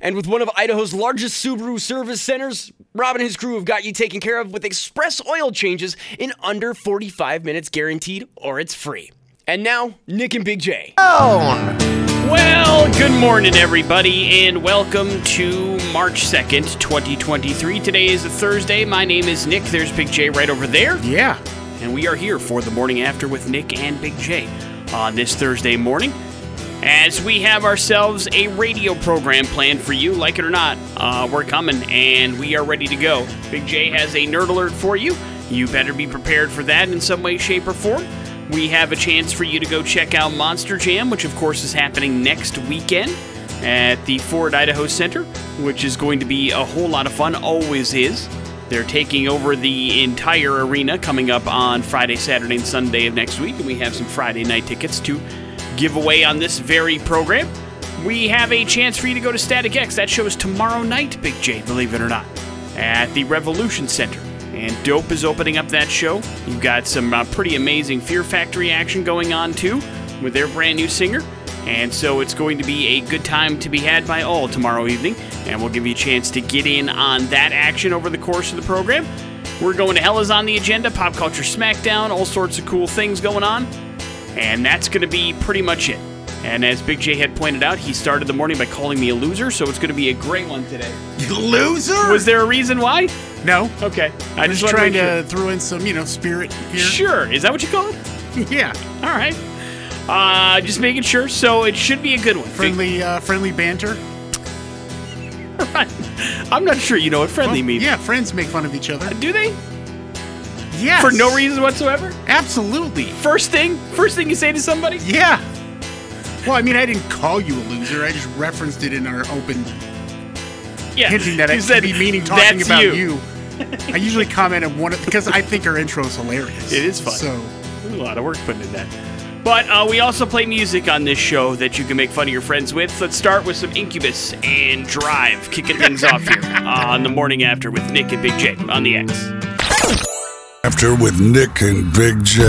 And with one of Idaho's largest Subaru service centers, Rob and his crew have got you taken care of with express oil changes in under 45 minutes guaranteed, or it's free. And now, Nick and Big J. Well, good morning, everybody, and welcome to March 2nd, 2023. Today is a Thursday. My name is Nick. There's Big J right over there. Yeah. And we are here for the morning after with Nick and Big J on this Thursday morning. As we have ourselves a radio program planned for you, like it or not, uh, we're coming and we are ready to go. Big J has a nerd alert for you. You better be prepared for that in some way, shape, or form. We have a chance for you to go check out Monster Jam, which of course is happening next weekend at the Ford Idaho Center, which is going to be a whole lot of fun, always is. They're taking over the entire arena coming up on Friday, Saturday, and Sunday of next week, and we have some Friday night tickets to give away on this very program. We have a chance for you to go to Static X. That show is tomorrow night, Big J, believe it or not, at the Revolution Center. And Dope is opening up that show. You've got some uh, pretty amazing Fear Factory action going on, too, with their brand new singer. And so it's going to be a good time to be had by all tomorrow evening. And we'll give you a chance to get in on that action over the course of the program. We're going to Hell is on the agenda, Pop Culture Smackdown, all sorts of cool things going on. And that's going to be pretty much it. And as Big J had pointed out, he started the morning by calling me a loser, so it's going to be a great one today. You loser? Was there a reason why? no. Okay. I I'm just just trying to, to throw in some, you know, spirit here. Sure. Is that what you call it? Yeah. All right. Uh, just making sure. So it should be a good one. Big- Friendly, uh, friendly banter. I'm not sure you know what friendly Well, means. Yeah, friends make fun of each other. Do they? Yes. For no reason whatsoever? Absolutely. First thing? First thing you say to somebody? Yeah. Well, I mean, I didn't call you a loser. I just referenced it in our open, Yeah. hinting that I said, be meaning talking about you." you. I usually comment on one of, because I think our intro is hilarious. It is fun. So, a lot of work put into that. But uh, we also play music on this show that you can make fun of your friends with. Let's start with some Incubus and Drive, kicking things off here on the morning after with Nick and Big J on the X. After with Nick and Big J.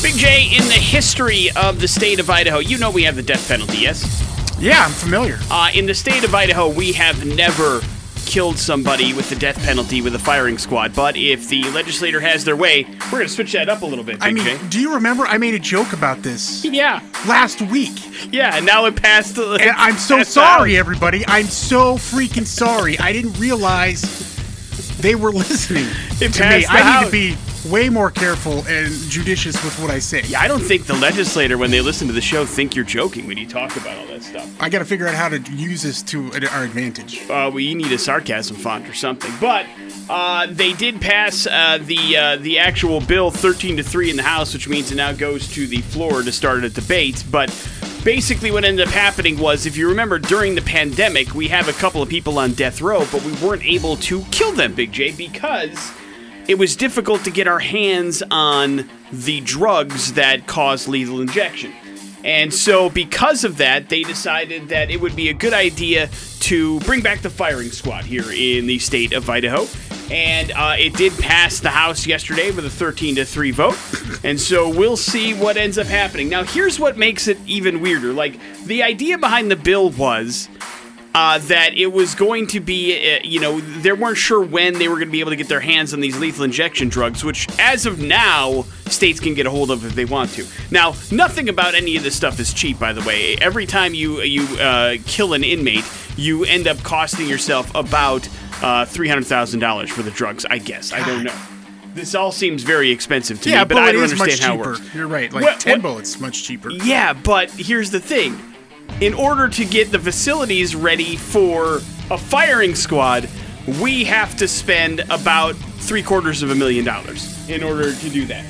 Big J, in the history of the state of Idaho, you know we have the death penalty, yes? yeah, I'm familiar. Uh, in the state of Idaho, we have never killed somebody with the death penalty with a firing squad. But if the legislator has their way, we're going to switch that up a little bit, Big I mean, J. do you remember I made a joke about this Yeah, last week? yeah, and now it passed. The, And I'm so sorry, out. everybody. I'm so freaking sorry. I didn't realize they were listening It to me. I need to be way more careful and judicious with what I say. Yeah, I don't think the legislator, when they listen to the show, think you're joking when you talk about all that stuff. I got to figure out how to use this to our advantage. Uh, we need a sarcasm font or something. But uh, they did pass uh, the uh, the actual bill 13 to three in the House, which means it now goes to the floor to start a debate. But basically, what ended up happening was, if you remember, during the pandemic, we have a couple of people on death row, but we weren't able to kill them, Big J, because it was difficult to get our hands on the drugs that cause lethal injection. And so, because of that, they decided that it would be a good idea to bring back the firing squad here in the state of Idaho. And uh, it did pass the House yesterday with a 13 to 3 vote. And so we'll see what ends up happening. Now, here's what makes it even weirder. Like, the idea behind the bill was uh, that it was going to be, uh, you know, they weren't sure when they were going to be able to get their hands on these lethal injection drugs, which, as of now, states can get a hold of if they want to. Now, nothing about any of this stuff is cheap, by the way. Every time you you uh, kill an inmate, you end up costing yourself about uh, three hundred thousand dollars for the drugs. I guess I don't know. This all seems very expensive to Yeah, me, but I don't understand how it works. You're right. Like 10 what- bullets much cheaper. Yeah, but here's the thing. In order to get the facilities ready for a firing squad, we have to spend about three quarters of a million dollars in order to do that.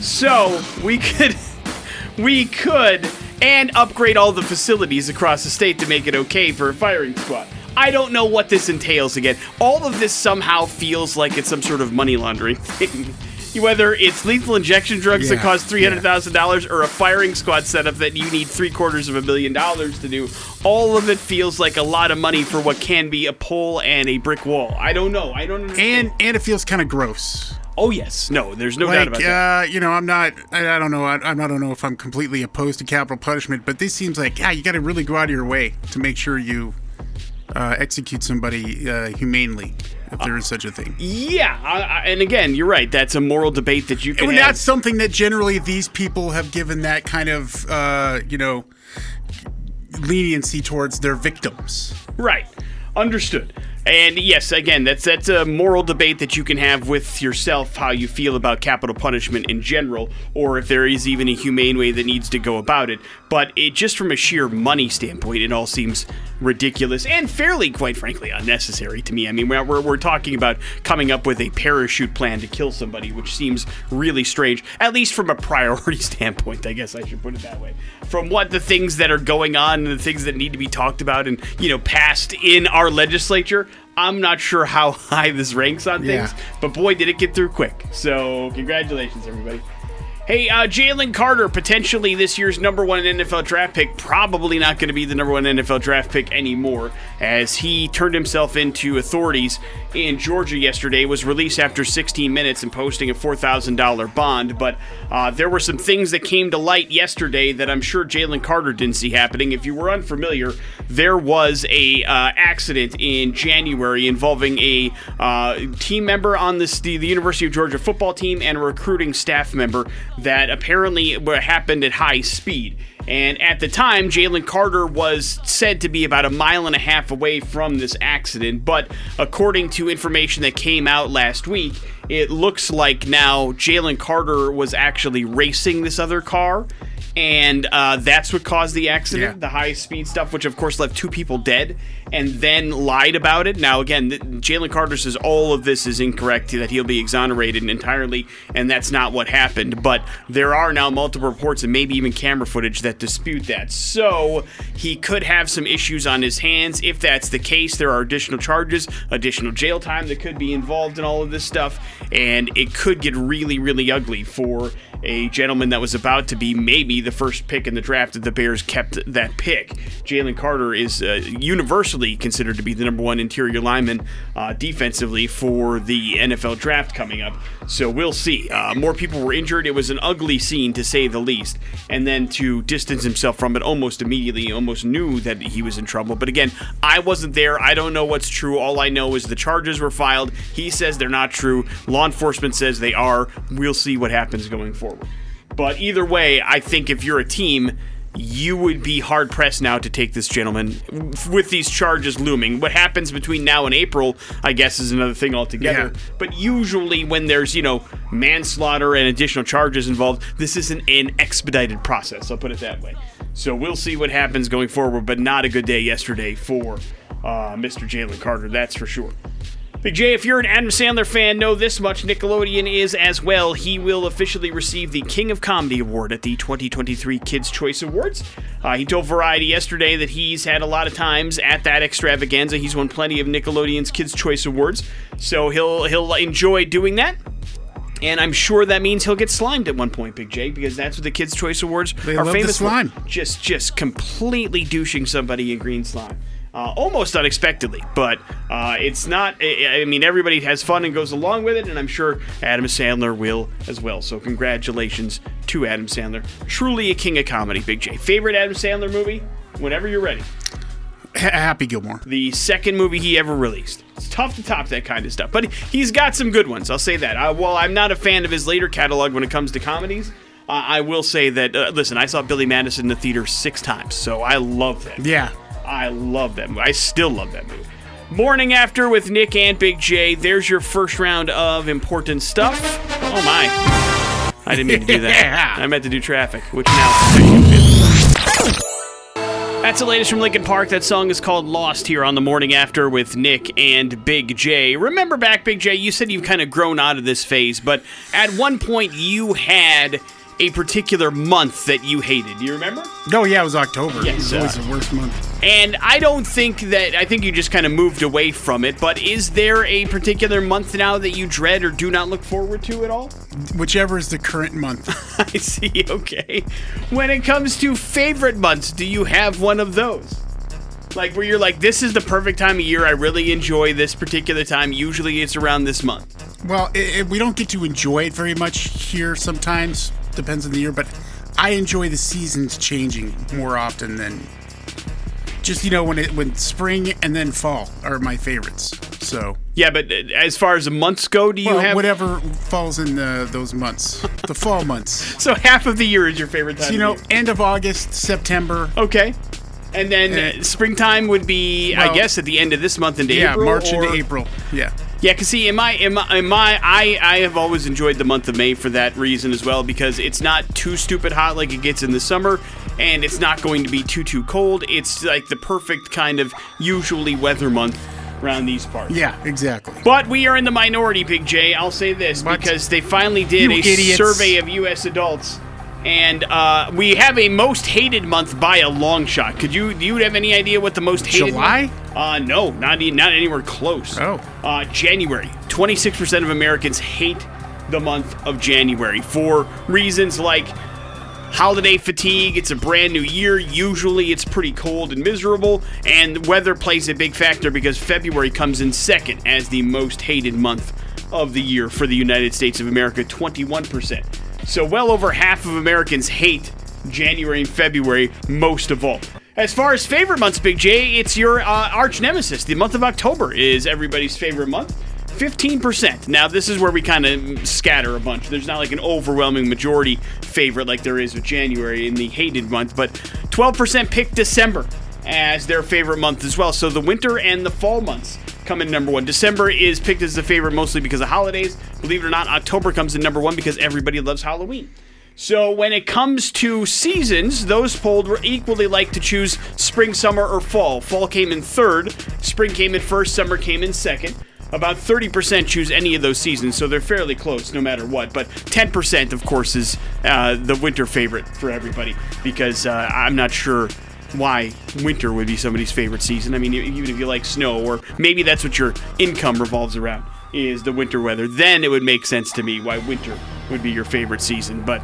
So we could, we could, and upgrade all the facilities across the state to make it okay for a firing squad. I don't know what this entails again. All of this somehow feels like it's some sort of money laundering thing. Whether it's lethal injection drugs that cost three hundred thousand dollars or a firing squad setup that you need three quarters of a million dollars to do, all of it feels like a lot of money for what can be a pole and a brick wall. I don't know. I don't understand. And and it feels kind of gross. oh yes, no, there's no doubt Like, about that. uh, you know, I'm not. I, I don't know. I, I don't know if I'm completely opposed to capital punishment, but this seems like, yeah, you got to really go out of your way to make sure you uh, execute somebody uh, humanely, if there is such a thing. Yeah, I, I, and again, you're right. That's a moral debate that you can And have. that's something that generally these people have given that kind of, uh, you know, leniency towards their victims. Right. Understood. And yes, again, that's that's a moral debate that you can have with yourself how you feel about capital punishment in general, or if there is even a humane way that needs to go about it. But it just from a sheer money standpoint, it all seems ridiculous and fairly, quite frankly, unnecessary to me. I mean, we're, we're, we're talking about coming up with a parachute plan to kill somebody, which seems really strange, at least from a priority standpoint, I guess I should put it that way. From what the things that are going on and the things that need to be talked about and, you know, passed in our legislature, I'm not sure how high this ranks on Yeah. things, but boy, did it get through quick. So, congratulations, everybody. Hey, uh, Jalen Carter, potentially this year's number one NFL draft pick, probably not going to be the number one NFL draft pick anymore, as he turned himself into authorities in Georgia yesterday, was released after 16 minutes and posting a $4,000 bond. But uh, there were some things that came to light yesterday that I'm sure Jalen Carter didn't see happening. If you were unfamiliar, there was a uh, accident in January involving a uh, team member on this, the, the University of Georgia football team and a recruiting staff member that apparently happened at high speed. And at the time, Jalen Carter was said to be about a mile and a half away from this accident. But according to information that came out last week, it looks like now Jalen Carter was actually racing this other car. And uh, that's what caused the accident, Yeah. the high speed stuff, which of course left two people dead, and then lied about it. Now, again, Jalen Carter says all of this is incorrect, that he'll be exonerated entirely, and that's not what happened. But there are now multiple reports and maybe even camera footage that dispute that. So he could have some issues on his hands. If that's the case, there are additional charges, additional jail time that could be involved in all of this stuff, and it could get really, really ugly for a gentleman that was about to be maybe the first pick in the draft if the Bears kept that pick. Jalen Carter is uh, universally considered to be the number one interior lineman uh, defensively for the NFL draft coming up. So we'll see. Uh, more people were injured. It was an ugly scene to say the least. And then to distance himself from it almost immediately, almost knew that he was in trouble. But again, I wasn't there. I don't know what's true. All I know is the charges were filed. He says they're not true. Law enforcement says they are. We'll see what happens going forward. But either way, I think if you're a team, you would be hard pressed now to take this gentleman with these charges looming. What happens between now and April, I guess, is another thing altogether. Yeah. But usually, when there's, you know, manslaughter and additional charges involved, this isn't an expedited process. I'll put it that way. So we'll see what happens going forward, but not a good day yesterday for uh, Mr. Jalen Carter, that's for sure. Big J, if you're an Adam Sandler fan, know this much. Nickelodeon is as well. He will officially receive the King of Comedy Award at the 2023 Kids' Choice Awards. Uh, he told Variety yesterday that he's had a lot of times at that extravaganza. He's won plenty of Nickelodeon's Kids' Choice Awards, so he'll he'll enjoy doing that. And I'm sure that means he'll get slimed at one point, Big J, because that's what the Kids' Choice Awards They are famous for. Just, just completely douching somebody in green slime. Uh, almost unexpectedly, but uh, it's not. I I mean, everybody has fun and goes along with it, and I'm sure Adam Sandler will as well. So, congratulations to Adam Sandler. Truly a king of comedy, Big J. Favorite Adam Sandler movie? Whenever you're ready. Happy Gilmore. The second movie he ever released. It's tough to top that kind of stuff, but he's got some good ones. I'll say that. Uh, while I'm not a fan of his later catalog when it comes to comedies, uh, I will say that. Uh, listen, I saw Billy Madison in the theater six times, so I love that. Yeah. I love that movie. I still love that movie. Morning after with Nick and Big J. There's your first round of important stuff. Oh my! I didn't mean to do that. I meant to do traffic, which now. That's the latest from Linkin Park. That song is called Lost here on the morning after with Nick and Big J. Remember back, Big J, you said you've kind of grown out of this phase, but at one point you had a particular month that you hated. Do you remember? Oh yeah, it was October. Yes, it was always uh, the worst month. And I don't think that, I think you just kind of moved away from it, but is there a particular month now that you dread or do not look forward to at all? Whichever is the current month. I see, okay. When it comes to favorite months, do you have one of those? Like where you're like, this is the perfect time of year. I really enjoy this particular time. Usually it's around this month. Well, it, it- we don't get to enjoy it very much here sometimes. Depends on the year, but I enjoy the seasons changing more often than just you know when it when spring and then fall are my favorites. So Yeah, but uh, as far as the months go, do you well, have whatever falls in the, those months, the fall months. So half of the year is your favorite time. So, you know, year. end of August, September. Okay. And then Eh. uh, springtime would be, I guess, at the end of this month into Yeah, April. March or- into April. Yeah. Yeah, cause see, in my, in my, in my, I, I have always enjoyed the month of May for that reason as well, because it's not too stupid hot like it gets in the summer, and it's not going to be too too cold. It's like the perfect kind of usually weather month around these parts. Yeah, exactly. But we are in the minority, Big J. I'll say this What? because they finally did a idiots. survey of U.S. adults, and uh, we have a most hated month by a long shot. Could you do you have any idea what the most hated? July? month- Uh, no, not e- not anywhere close. Oh. uh, January. Twenty six percent of Americans hate the month of January for reasons like holiday fatigue. It's a brand new year. Usually it's pretty cold and miserable, and weather plays a big factor because February comes in second as the most hated month of the year for the United States of America 21%. So, well over half of Americans hate January and February most of all. As far as favorite months, Big J, it's your uh, arch nemesis. The month of October is everybody's favorite month. 15%. Now, this is where we kind of scatter a bunch. There's not like an overwhelming majority favorite like there is with January in the hated month, but 12% pick December as their favorite month as well. So the winter and the fall months come in number one. December is picked as the favorite mostly because of holidays. Believe it or not, October comes in number one because everybody loves Halloween. So when it comes to seasons, those polled were equally like to choose spring, summer, or fall. Fall came in third, spring came in first, summer came in second. About 30% choose any of those seasons, so they're fairly close no matter what. But 10%, of course, is uh, the winter favorite for everybody because uh, I'm not sure why winter would be somebody's favorite season. I mean, even if you like snow, or maybe that's what your income revolves around is the winter weather, then it would make sense to me why winter would be your favorite season. But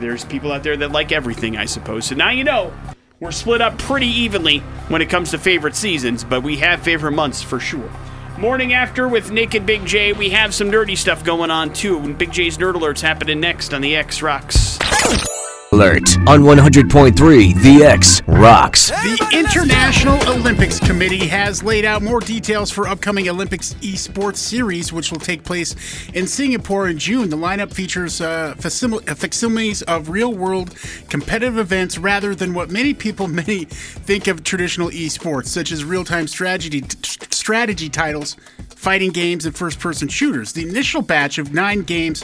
there's people out there that like everything, I suppose. So now you know. We're split up pretty evenly when it comes to favorite seasons, but we have favorite months for sure. Morning after with Nick and Big J, we have some nerdy stuff going on too. And Big J's Nerd Alert's happening next on the X Rocks. Alert on 100.3 The X Rocks. The International Olympics Committee has laid out more details for upcoming Olympics esports series, which will take place in Singapore in June. The lineup features uh, uh, facsimiles of real-world competitive events rather than what many people many think of traditional esports, such as real-time strategy t- strategy titles. Fighting games and first person shooters. The initial batch of nine games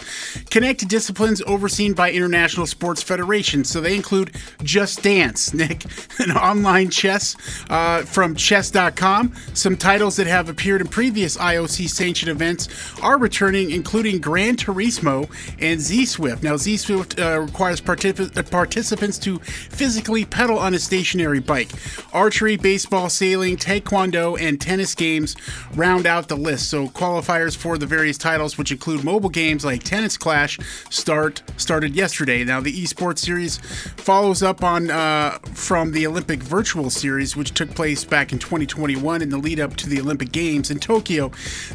connect to disciplines overseen by international sports federations. So they include Just Dance, Nick, an online chess uh, from chess.com. Some titles that have appeared in previous IOC sanctioned events are returning, including Gran Turismo and Zwift. Now, Zwift uh, requires particip- uh, participants to physically pedal on a stationary bike. Archery, baseball, sailing, taekwondo, and tennis games round out the list. So qualifiers for the various titles, which include mobile games like Tennis Clash, start started yesterday. Now the esports series follows up on uh, from the Olympic Virtual Series, which took place back in 2021 in the lead up to the Olympic Games in Tokyo.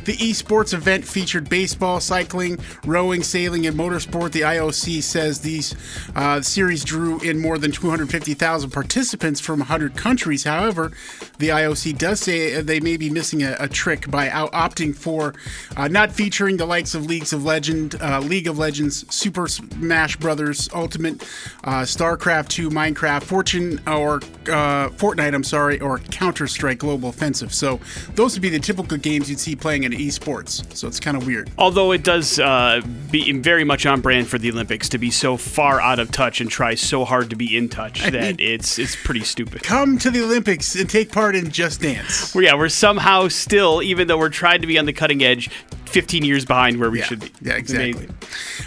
The esports event featured baseball, cycling, rowing, sailing, and motorsport. The IOC says these uh, series drew in more than 250,000 participants from 100 countries. However, the IOC does say they may be missing a, a trick by out- opting for uh, not featuring the likes of Leagues of Legend, uh, League of Legends, Super Smash Brothers, Ultimate, uh, StarCraft 2, Minecraft, Fortune, or uh, Fortnite. I'm sorry, or Counter Strike Global Offensive. So those would be the typical games you'd see playing in esports. So it's kind of weird. Although it does uh, be very much on brand for the Olympics to be so far out of touch and try so hard to be in touch that mean- it's it's pretty stupid. Come to the Olympics and take part in Just Dance. Well, yeah, we're somehow still, even though we're trying to be on the cutting edge, 15 years behind where we Yeah. should be. Yeah, exactly.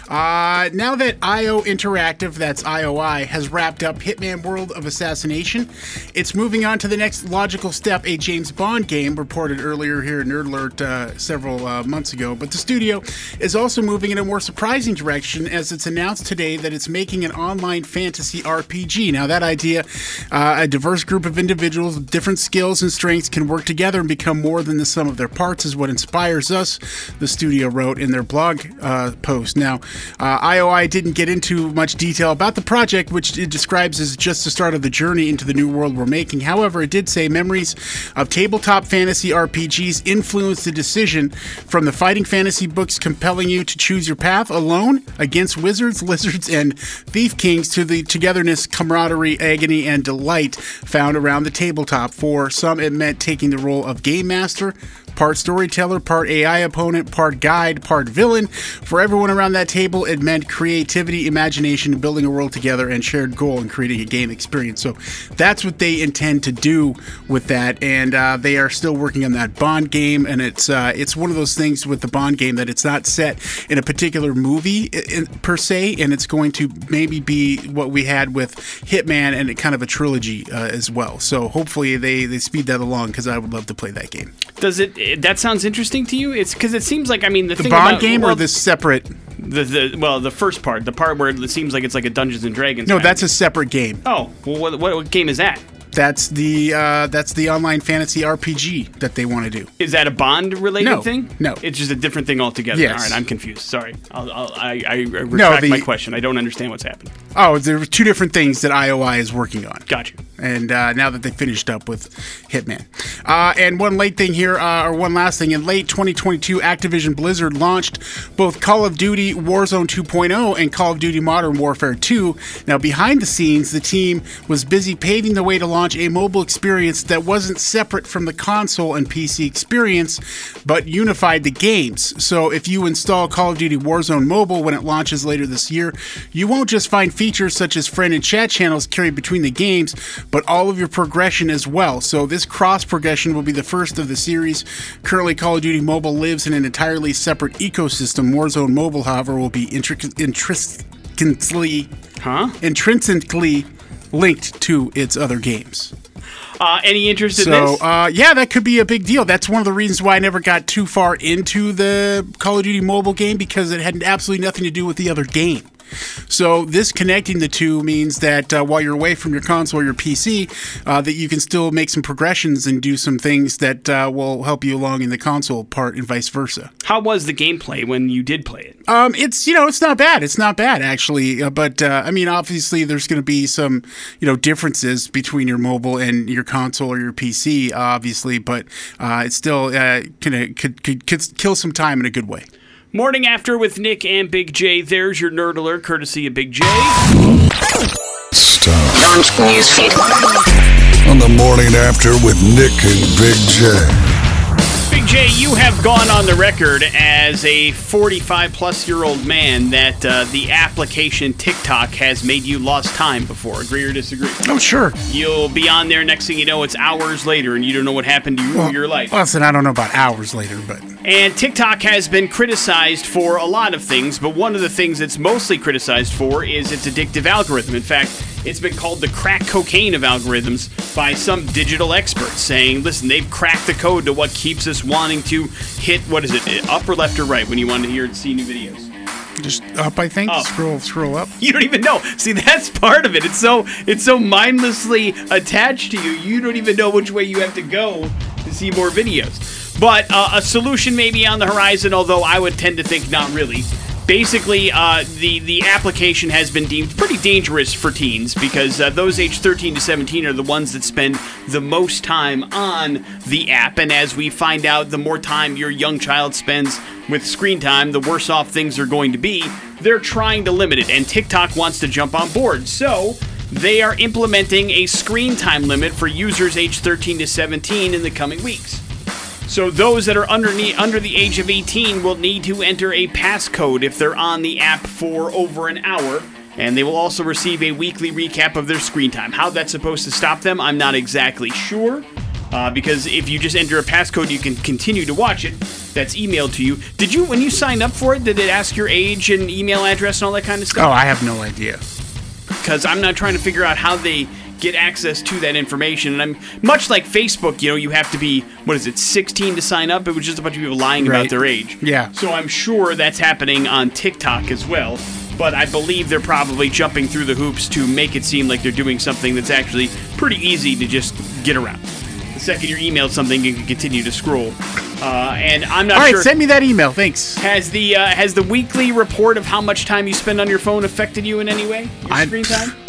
Uh, now that IO Interactive, that's IOI, has wrapped up Hitman World of Assassination, it's moving on to the next logical step, a James Bond game, reported earlier here in Nerd Alert uh, several uh, months ago. But the studio is also moving in a more surprising direction as it's announced today that it's making an online fantasy RPG. Now, that idea, uh, a diverse group of individuals with different skills and strengths can work together and become more than the sum of their parts, is what inspires us, the studio wrote in their blog uh, post. Now, uh, IOI didn't get into much detail about the project, which it describes as just the start of the journey into the new world we're making. However, it did say memories of tabletop fantasy RPGs influenced the decision from the fighting fantasy books compelling you to choose your path alone against wizards, lizards, and thief kings to the togetherness, camaraderie, agony, and delight found around the tabletop. For some, it meant taking the role of game master, part storyteller, part AI opponent, part guide, part villain. For everyone around that table, it meant creativity, imagination, building a world together, and shared goal in creating a game experience. So that's what they intend to do with that, and uh, they are still working on that Bond game. And it's uh, it's one of those things with the Bond game that it's not set in a particular movie in, per se, and it's going to maybe be what we had with Hitman and kind of a trilogy uh, as well. So hopefully they they speed that along because I would love to play that game. Does it? That sounds interesting to you? It's because it seems like I mean the, The Bond about, game well, or this separate? the, the well the first part, the part where it seems like it's like a Dungeons and Dragons. No, that's of- a separate game. Oh, well, what, what, what game is that? That's the uh, that's the online fantasy RPG that they want to do. Is that a Bond related No, thing? no. It's just a different thing altogether. Yes. All right, I'm confused. Sorry. I'll, I'll, I, I retract the- my question. I don't understand what's happening. Oh, there are two different things that IOI is working on. Got you. And uh, now that they finished up with Hitman. Uh, and one late thing here, uh, or one last thing. In late 2022, Activision Blizzard launched both Call of Duty Warzone 2.0 and Call of Duty Modern Warfare 2. Now, behind the scenes, the team was busy paving the way to launch a mobile experience that wasn't separate from the console and PC experience, but unified the games. So if you install Call of Duty Warzone Mobile when it launches later this year, you won't just find features such as friend and chat channels carried between the games, but all of your progression as well. So this cross progression will be the first of the series. Currently, Call of Duty Mobile lives in an entirely separate ecosystem. Warzone Mobile, however, will be intric- intrinsically Huh? intrinsically linked to its other games. Uh, any interest in So, this? uh, yeah, that could be a big deal. That's one of the reasons why I never got too far into the Call of Duty mobile game because it had absolutely nothing to do with the other game. So this connecting the two means that uh, while you're away from your console or your PC, uh, that you can still make some progressions and do some things that uh, will help you along in the console part and vice versa. How was the gameplay when you did play it? Um, it's you know it's not bad. It's not bad actually. Uh, but uh, I mean, obviously, there's going to be some you know differences between your mobile and your console or your PC, obviously. But uh, it's still uh, can could, could could kill some time in a good way. Morning After with Nick and Big J. There's your nerd alert, courtesy of Big J. Stop. On the morning after with Nick and Big J. Big J, you have gone on the record as a 45 plus year old man that uh, the application TikTok has made you lost time before. Agree or disagree? Oh sure. You'll be on there next thing you know, it's hours later and you don't know what happened to you or your life. Listen, I don't know about hours later, but And TikTok has been criticized for a lot of things, but one of the things it's mostly criticized for is its addictive algorithm. In fact, it's been called the crack cocaine of algorithms by some digital experts, saying, listen, they've cracked the code to what keeps us wanting to hit, what is it, up or left or right when you want to hear and see new videos. just up. I think Up. scroll scroll up. You don't even know. See, that's part of it. It's so it's so mindlessly attached to you. You don't even know which way you have to go to see more videos. But uh, a solution may be on the horizon, although I would tend to think not really. Basically, uh, the the application has been deemed pretty dangerous for teens because uh, those aged 13 to 17 are the ones that spend the most time on the app. And as we find out, the more time your young child spends with screen time, the worse off things are going to be. They're trying to limit it, and TikTok wants to jump on board. So they are implementing a screen time limit for users aged 13 to 17 in the coming weeks. So those that are underneath, under the age of 18 will need to enter a passcode if they're on the app for over an hour, and they will also receive a weekly recap of their screen time. How that's supposed to stop them, I'm not exactly sure. Uh, because if you just enter a passcode, you can continue to watch it. That's emailed to you. Did you, when you signed up for it, did it ask your age and email address and all that kind of stuff? Oh. I have no idea. Because I'm not trying to figure out how they get access to that information. And I'm much like Facebook. You know, you have to be what is it, 16 to sign up? It was just a bunch of people lying about their age. Yeah. So I'm sure that's happening on TikTok as well. But I believe they're probably jumping through the hoops to make it seem like they're doing something that's actually pretty easy to just get around. The second you're emailed something, you can continue to scroll. Uh, and I'm not All right, sure. send me that email. Thanks. has the uh, has the weekly report of how much time you spend on your phone affected you in any way? Your I- screen time?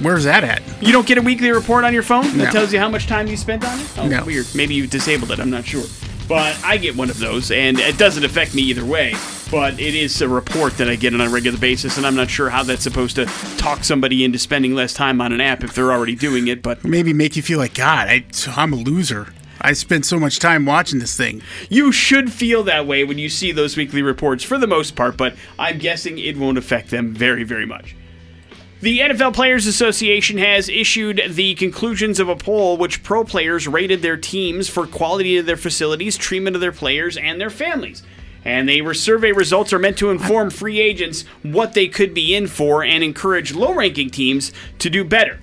Where's that at? You don't get a weekly report on your phone that No. tells you how much time you spent on it? Oh, No. weird. Maybe you disabled it. I'm not sure. But I get one of those, and it doesn't affect me either way. But it is a report that I get on a regular basis, and I'm not sure how that's supposed to talk somebody into spending less time on an app if they're already doing it. But Maybe make you feel like God. I, I'm a loser. I spent so much time watching this thing. you should feel that way when you see those weekly reports for the most part, but I'm guessing it won't affect them very, very much. The NFL Players Association has issued the conclusions of a poll which pro players rated their teams for quality of their facilities, treatment of their players, and their families. And were survey results are meant to inform free agents what they could be in for and encourage low ranking teams to do better.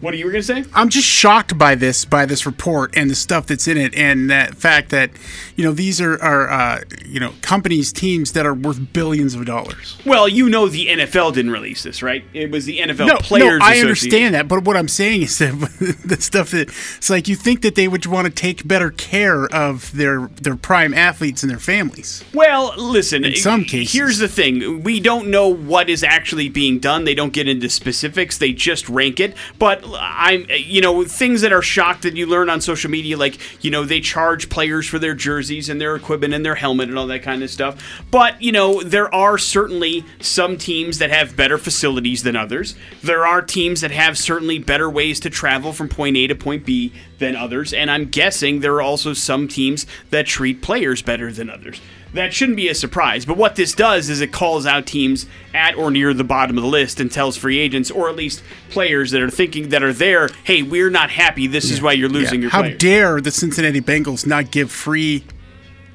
What are you going to say? I'm just shocked by this, by this report and the stuff that's in it, and that fact that, you know, these are, are uh, you know, companies, teams that are worth billions of dollars. Well, you know the NFL didn't release this, right? It was the NFL No, Players no, I understand that, but what I'm saying is that the stuff that it's like you think that they would want to take better care of their their prime athletes and their families. Well, listen. In some cases. here's the thing: we don't know what is actually being done. They don't get into specifics. They just rank it. But I'm, you know, things that are shocked that you learn on social media, like you know, they charge players for their jerseys and their equipment and their helmet and all that kind of stuff. But you know, there are certainly some teams that have better facilities than others. There are teams that have certainly better ways to travel from point A to point B than others. And I'm guessing there are also some teams that treat players better than others. That shouldn't be a surprise, but what this does is it calls out teams at or near the bottom of the list and tells free agents or at least players that are thinking that are there, hey, we're not happy. This is why you're losing your How players. dare the Cincinnati Bengals not give free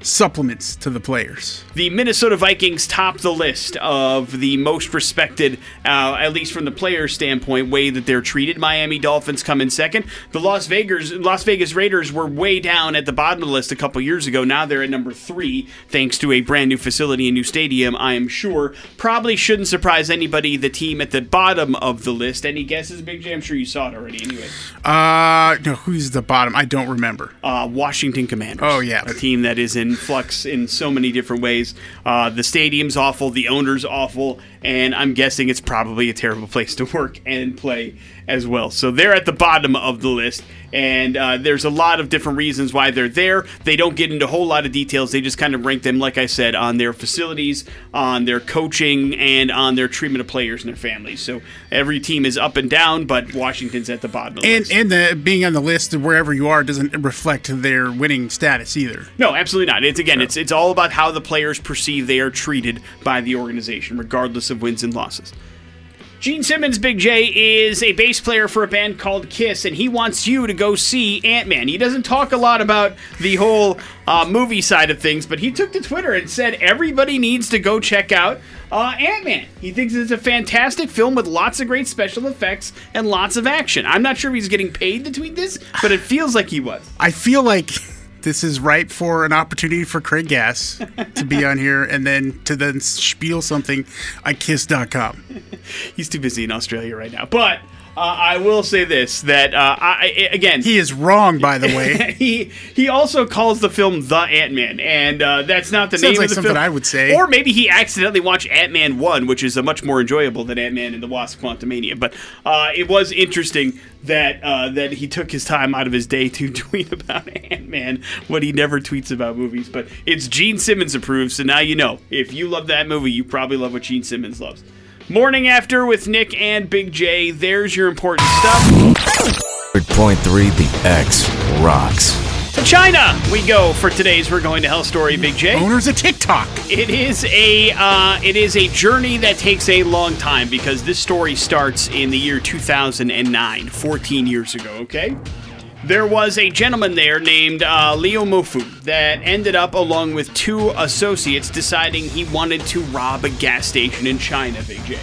supplements to the players? the Minnesota Vikings top the list of the most respected, uh, at least from the players' standpoint, way that they're treated. Miami Dolphins come in second. The Las Vegas Las Vegas Raiders were way down at the bottom of the list a couple years ago. Now they're at number three, thanks to a brand new facility and new stadium. I am sure probably shouldn't surprise anybody. The team at the bottom of the list. Any guesses, Big J? I'm sure you saw it already. Anyway, Uh, no, who's at the bottom? I don't remember. uh, Washington Commanders. Oh, yeah. a team that is in flux in so many different ways. Uh, the stadium's awful, the owner's awful, and I'm guessing it's probably a terrible place to work and play as well. So they're at the bottom of the list, and uh, there's a lot of different reasons why they're there. They don't get into a whole lot of details. They just kind of rank them, like I said, on their facilities, on their coaching, and on their treatment of players and their families. So every team is up and down, but Washington's at the bottom of the And list. and the being on the list wherever you are doesn't reflect their winning status either. No, absolutely not. It's again, it's it's all about how the players perceive they are treated by the organization, regardless of wins and losses. Gene Simmons, Big J, is a bass player for a band called Kiss, and he wants you to go see Ant Man. He doesn't talk a lot about the whole uh, movie side of things, but he took to Twitter and said everybody needs to go check out uh, Ant Man. He thinks it's a fantastic film with lots of great special effects and lots of action. I'm not sure if he's getting paid to tweet this, but it feels like he was. I feel like this is ripe for an opportunity for Craig Gass to be on here and then to then spiel something at kiss.com. he's too busy in Australia right now. But uh, I will say this: that uh, I, again, He is wrong, by the way. he he also calls the film The Ant Man, and uh, that's not the Sounds name like of the something film. I would say. Or maybe he accidentally watched Ant Man One, which is a much more enjoyable than Ant Man and the Wasp: Quantumania. But uh, it was interesting that uh, that he took his time out of his day to tweet about Ant Man when he never tweets about movies. But it's Gene Simmons approved, so now you know. If you love that movie, you probably love what Gene Simmons loves. Morning after with Nick and Big J. There's your important stuff. 100.3 The X rocks. To China we go for today's We're Going to Hell story, Big J. Owners of TikTok. It is a uh, it is a journey that takes a long time because this story starts in the year 2009, 14 years ago. Okay, there was a gentleman there named uh, Leo Mofu that ended up, along with two associates, deciding he wanted to rob a gas station in China, Big J.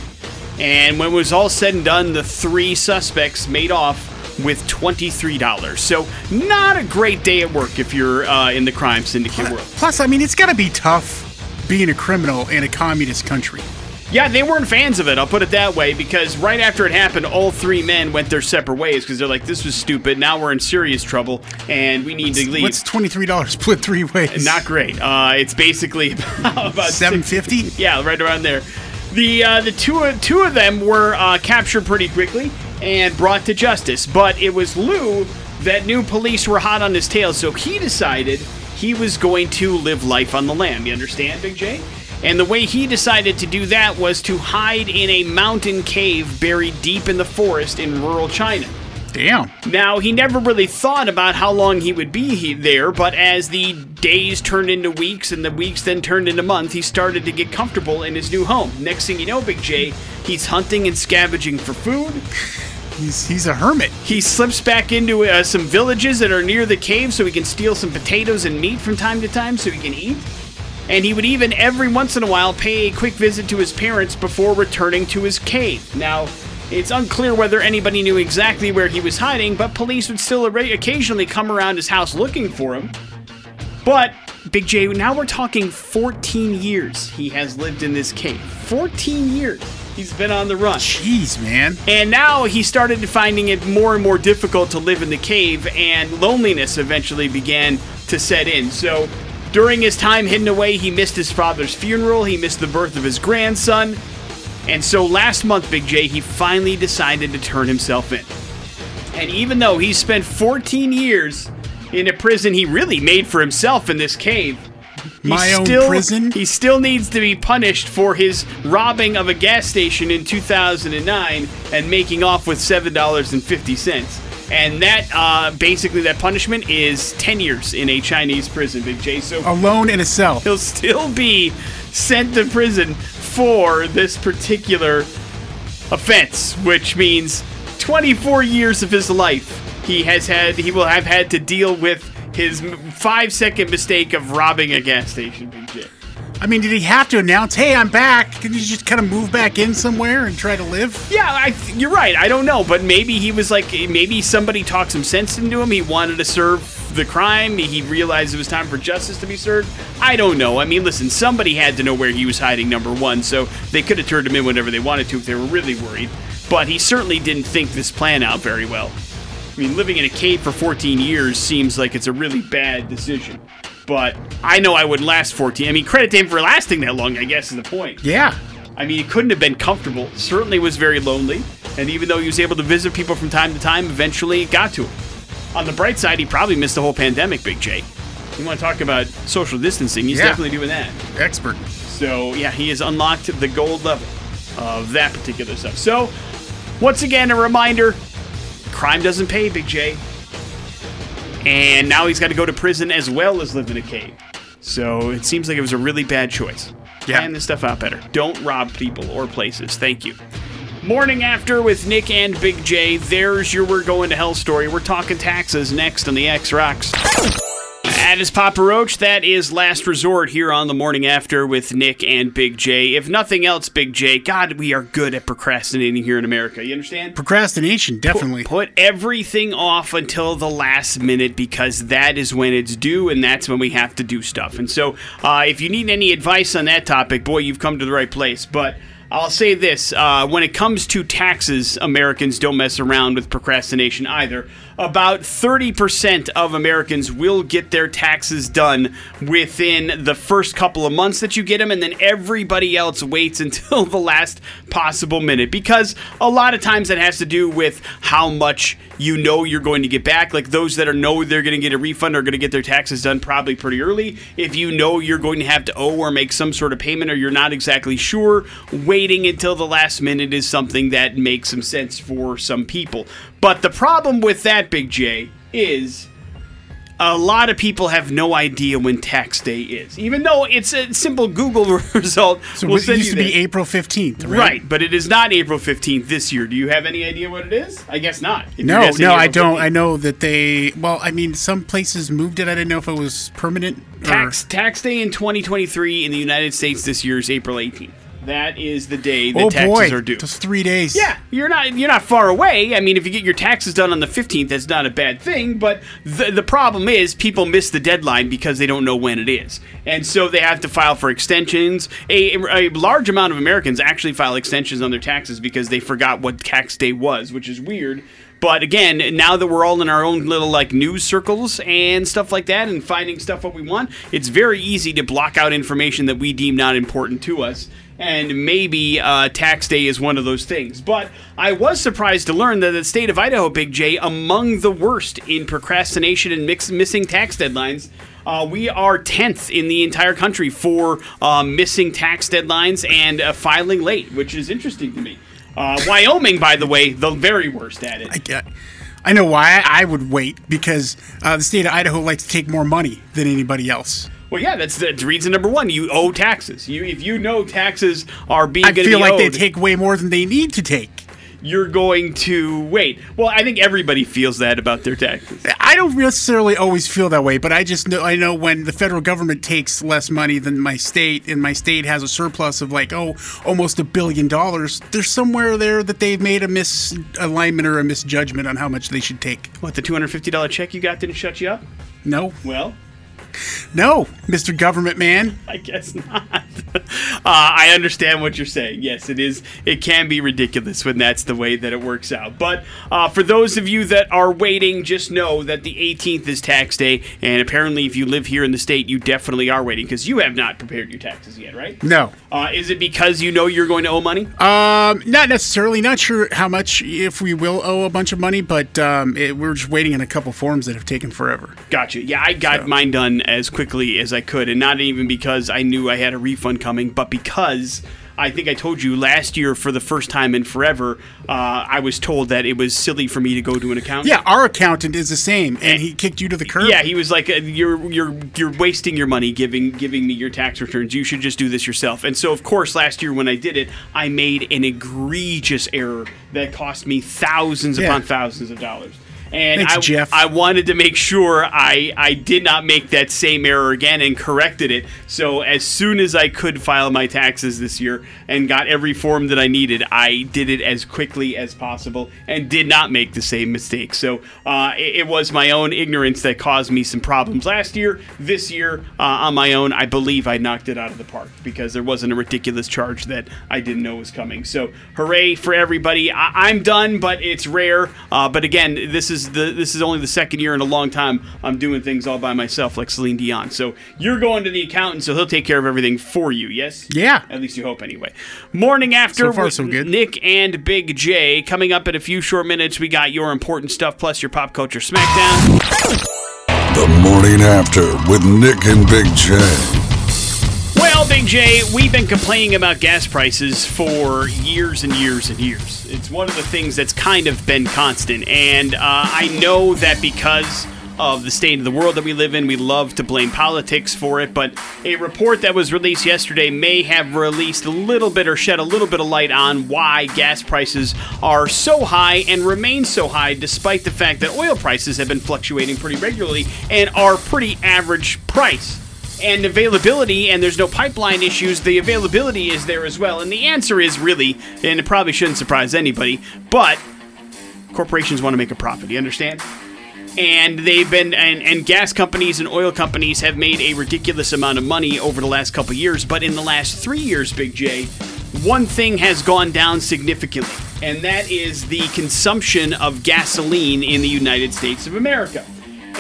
And when it was all said and done, the three suspects made off with $23. So, not a great day at work if you're uh, in the crime syndicate world. Plus, I mean, it's got to be tough being a criminal in a communist country. Yeah, they weren't fans of it, I'll put it that way, because right after it happened, all three men went their separate ways because they're like, this was stupid. Now we're in serious trouble and we need to leave. What's twenty three dollars split three ways? Not great. Uh, it's basically about, seven fifty. Yeah, right around there. The uh, the two two of them were uh, captured pretty quickly and brought to justice, but it was Lou that knew police were hot on his tail, so he decided he was going to live life on the lam. You understand, Big J? And the way he decided to do that was to hide in a mountain cave buried deep in the forest in rural China. Damn. Now, he never really thought about how long he would be he- there, but as the days turned into weeks and the weeks then turned into months, he started to get comfortable in his new home. Next thing you know, Big J, he's hunting and scavenging for food. He's he's a hermit. He slips back into uh, some villages that are near the cave so he can steal some potatoes and meat from time to time so he can eat. And he would even every once in a while pay a quick visit to his parents before returning to his cave. Now, it's unclear whether anybody knew exactly where he was hiding, but police would still occasionally come around his house looking for him. But, Big J, now we're talking 14 years he has lived in this cave. 14 years he's been on the run. Jeez, man. And now he started finding it more and more difficult to live in the cave, and loneliness eventually began to set in. So, during his time hidden away, he missed his father's funeral, he missed the birth of his grandson, and so last month, Big J, he finally decided to turn himself in. And even though he spent 14 years in a prison he really made for himself in this cave, he My own still, prison? He still needs to be punished for his robbing of a gas station in 2009 and making off with $7.50. And that, uh, basically, that punishment is 10 years in a Chinese prison, Big J. So Alone in a cell. he'll still be sent to prison for this particular offense, which means 24 years of his life he has had he will have had to deal with his five second mistake of robbing a gas station. I mean, did he have to announce, "Hey, I'm back"? Can you just kind of move back in somewhere and try to live? Yeah, I, you're right. I don't know, but maybe he was like, maybe somebody talked some sense into him. He wanted to serve the crime. He realized it was time for justice to be served. I don't know. I mean, listen, somebody had to know where he was hiding. Number one, so they could have turned him in whenever they wanted to if they were really worried. But he certainly didn't think this plan out very well. I mean, living in a cave for 14 years seems like it's a really bad decision. But I know I wouldn't last 14. I mean, credit to him for lasting that long, I guess, is the point. Yeah. I mean, he couldn't have been comfortable. Certainly was very lonely. And even though he was able to visit people from time to time, eventually it got to him. On the bright side, he probably missed the whole pandemic, Big J. You want to talk about social distancing? He's Yeah. definitely doing that. Expert. So, yeah, he has unlocked the gold level of that particular stuff. So, once again, a reminder crime doesn't pay, Big J. And now he's got to go to prison as well as live in a cave. So, it seems like it was a really bad choice. Yeah. Plan this stuff out better. Don't rob people or places. Thank you. Morning after with Nick and Big J. There's your We're Going to Hell story. We're talking taxes next on the X Rocks. That is Papa Roach. That is Last Resort here on the morning after with Nick and Big J. If nothing else, Big J, God, we are good at procrastinating here in America. You understand? Procrastination, definitely. Put everything off until the last minute because that is when it's due and that's when we have to do stuff. And so, uh, if you need any advice on that topic, boy, you've come to the right place. But I'll say this uh, when it comes to taxes, Americans don't mess around with procrastination either. About 30% of Americans will get their taxes done within the first couple of months that you get them, and then everybody else waits until the last possible minute because a lot of times that has to do with how much you know you're going to get back. Like those that are know they're going to get a refund are going to get their taxes done probably pretty early. If you know you're going to have to owe or make some sort of payment or you're not exactly sure, waiting until the last minute is something that makes some sense for some people. But the problem with that, Big J, is a lot of people have no idea when tax day is, even though it's a simple Google result. So will it used to be. April 15th, right? Right, but it is not April 15th this year. Do you have any idea what it is? I guess not. No, no, I don't. 15th. I know that they. Well, I mean, some places moved it. I didn't know if it was permanent. or- Tax tax day in 2023 in the United States this year is April 18th. That is the day the oh taxes boy, are due. just three days. Yeah, you're not you're not far away. I mean, if you get your taxes done on the 15th, that's not a bad thing. But the the problem is people miss the deadline because they don't know when it is, and so they have to file for extensions. A, a large amount of Americans actually file extensions on their taxes because they forgot what tax day was, which is weird. But again, now that we're all in our own little like news circles and stuff like that, and finding stuff what we want, it's very easy to block out information that we deem not important to us and maybe uh, tax day is one of those things. But I was surprised to learn that the state of Idaho, Big J, among the worst in procrastination and mix- missing tax deadlines. Uh, we are 10th in the entire country for uh, missing tax deadlines and uh, filing late, which is interesting to me. Uh, Wyoming, by the way, the very worst at it. I get. I know why I would wait because uh, the state of Idaho likes to take more money than anybody else. Well, yeah, that's, that's reason number one. You owe taxes. You, if you know taxes are being I feel be like they take way more than they need to take. you're going to wait. Well, I think everybody feels that about their taxes. I don't necessarily always feel that way, but I just know I know when the federal government takes less money than my state, and my state has a surplus of like oh almost a billion dollars. There's somewhere there that they've made a misalignment or a misjudgment on how much they should take. What, the $250 check you got didn't shut you up? No, Well, no, Mr. Government Man. I guess not. uh, I understand what you're saying. Yes, it is. It can be ridiculous when that's the way that it works out. But uh, for those of you that are waiting, just know that the 18th is tax day, and apparently, if you live here in the state, you definitely are waiting because you have not prepared your taxes yet, right? No. Uh, is it because you know you're going to owe money? Um, not necessarily. Not sure how much, if we will owe a bunch of money, but um, it, we're just waiting on a couple forms that have taken forever. Gotcha. Yeah, I got So- mine done as quickly as I could, and not even because I knew I had a refund coming, but because I think I told you last year for the first time in forever, uh, I was told that it was silly for me to go to an accountant. Yeah, our accountant is the same, and he kicked you to the curb. Yeah, he was like, uh, "You're you're you're wasting your money giving giving me your tax returns. You should just do this yourself." And so, of course, last year when I did it, I made an egregious error that cost me thousands Yeah. upon thousands of dollars. And Thanks, I, Jeff. I wanted to make sure I, I did not make that same error again and corrected it. So as soon as I could file my taxes this year and got every form that I needed, I did it as quickly as possible and did not make the same mistake. So uh, it, it was my own ignorance that caused me some problems last year. This year, uh, on my own, I believe I knocked it out of the park because there wasn't a ridiculous charge that I didn't know was coming. So hooray for everybody! I, I'm done, but it's rare. Uh, but again, this is the this is only the second year in a long time I'm doing things all by myself, like Celine Dion. So you're going to the accountant, so he'll take care of everything for you. Yes. Yeah. At least you hope, anyway. Morning after So far, with so good. Nick and Big J. Coming up in a few short minutes, we got your important stuff plus your pop culture smackdown. The morning after with Nick and Big J. Big J, we've been complaining about gas prices for years and years and years. It's one of the things that's kind of been constant. And uh, I know that because of the state of the world that we live in, we love to blame politics for it. But a report that was released yesterday may have released a little bit or shed a little bit of light on why gas prices are so high and remain so high, despite the fact that oil prices have been fluctuating pretty regularly and are pretty average price and availability and there's no pipeline issues the availability is there as well. And the answer is really and it probably shouldn't surprise anybody but corporations want to make a profit you understand? And they've been and, and gas companies and oil companies have made a ridiculous amount of money over the last couple years but in the last three years big j one thing has gone down significantly and that is the consumption of gasoline in the united states of america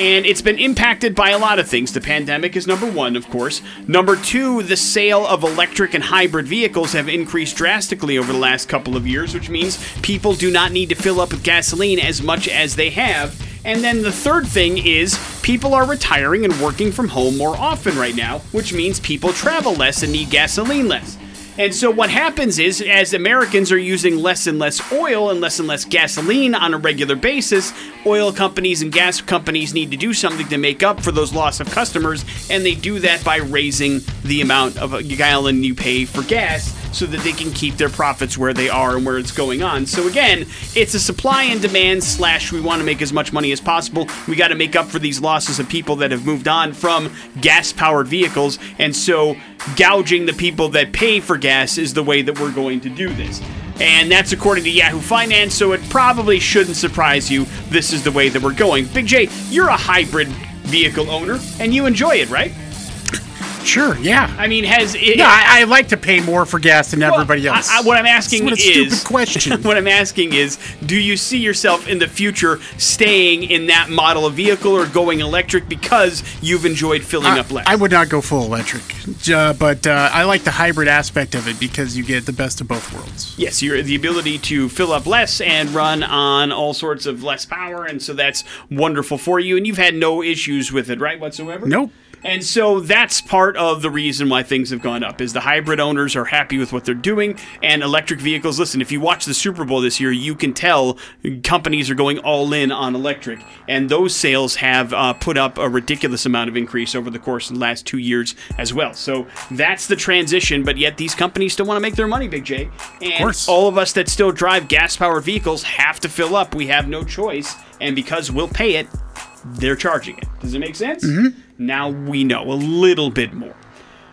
and it's been impacted by a lot of things. The pandemic is number one, of course. Number two, the sale of electric and hybrid vehicles have increased drastically over the last couple of years, which means people do not need to fill up with gasoline as much as they have. And then the third thing is people are retiring and working from home more often right now, which means people travel less and need gasoline less. And so what happens is, as Americans are using less and less oil and less and less gasoline on a regular basis, oil companies and gas companies need to do something to make up for those loss of customers, and they do that by raising the amount of a gallon you pay for gas so that they can keep their profits where they are and where it's going on. So again, it's a supply and demand slash we want to make as much money as possible. We got to make up for these losses of people that have moved on from gas powered vehicles, and so gouging the people that pay for gas is the way that we're going to do this. And that's according to Yahoo Finance, so it probably shouldn't surprise you. This is the way that we're going. Big J, you're a hybrid vehicle owner, and you enjoy it, right? Sure, yeah. I mean, has it, Yeah, I, I like to pay more for gas than Well, everybody else. I, I, what I'm asking That's what a is stupid question. what I'm asking is, do you see yourself in the future staying in that model of vehicle or going electric because you've enjoyed filling up less? I would not go full electric, uh, but uh, I like the hybrid aspect of it because you get the best of both worlds. Yes, you're the ability to fill up less and run on all sorts of less power, and so that's wonderful for you. And you've had no issues with it, right, whatsoever? Nope. And so that's part of the reason why things have gone up is the hybrid owners are happy with what they're doing and electric vehicles. Listen, if you watch the Super Bowl this year, you can tell companies are going all in on electric, and those sales have uh, put up a ridiculous amount of increase over the course of the last two years as well. So that's the transition, but yet these companies still want to make their money, Big J. And course. all of us that still drive gas powered vehicles have to fill up. We have no choice, and because we'll pay it, they're charging it. Does it make sense? Mm-hmm. Now we know a little bit more.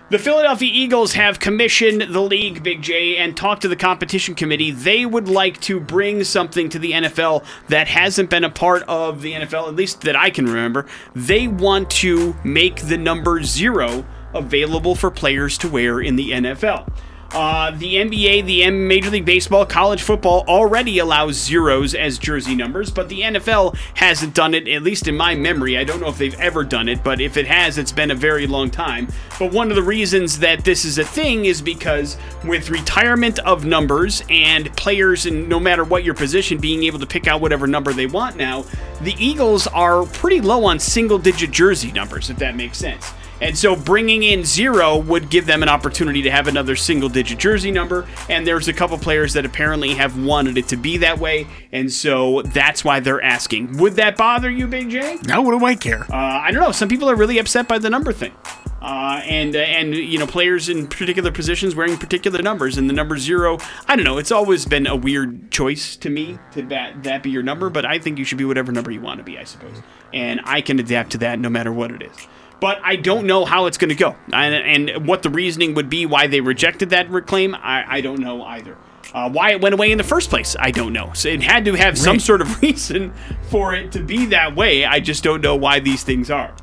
The Philadelphia Eagles have commissioned the league, Big J, and talked to the competition committee. They would like to bring something to the NFL that hasn't been a part of the NFL, at least that I can remember. They want to make the number zero available for players to wear in the NFL. Uh, the NBA, the M- Major League Baseball, college football already allows zeros as jersey numbers, but the NFL hasn't done it, at least in my memory. I don't know if they've ever done it, but if it has, it's been a very long time. But one of the reasons that this is a thing is because with retirement of numbers and players, and no matter what your position, being able to pick out whatever number they want now, the Eagles are pretty low on single digit jersey numbers, if that makes sense. And so bringing in zero would give them an opportunity to have another single digit jersey number. And there's a couple players that apparently have wanted it to be that way. And so that's why they're asking. Would that bother you, Big J? Now, what do I care? Uh, I don't know. Some people are really upset by the number thing. Uh, and uh, and you know players in particular positions wearing particular numbers and the number zero I don't know it's always been a weird choice to me to that that be your number but I think you should be whatever number you want to be I suppose and I can adapt to that no matter what it is but I don't know how it's going to go. And, and what the reasoning would be why they rejected that reclaim I, I don't know either. Uh, why it went away in the first place I don't know. So it had to have some sort of reason for it to be that way. I just don't know why these things are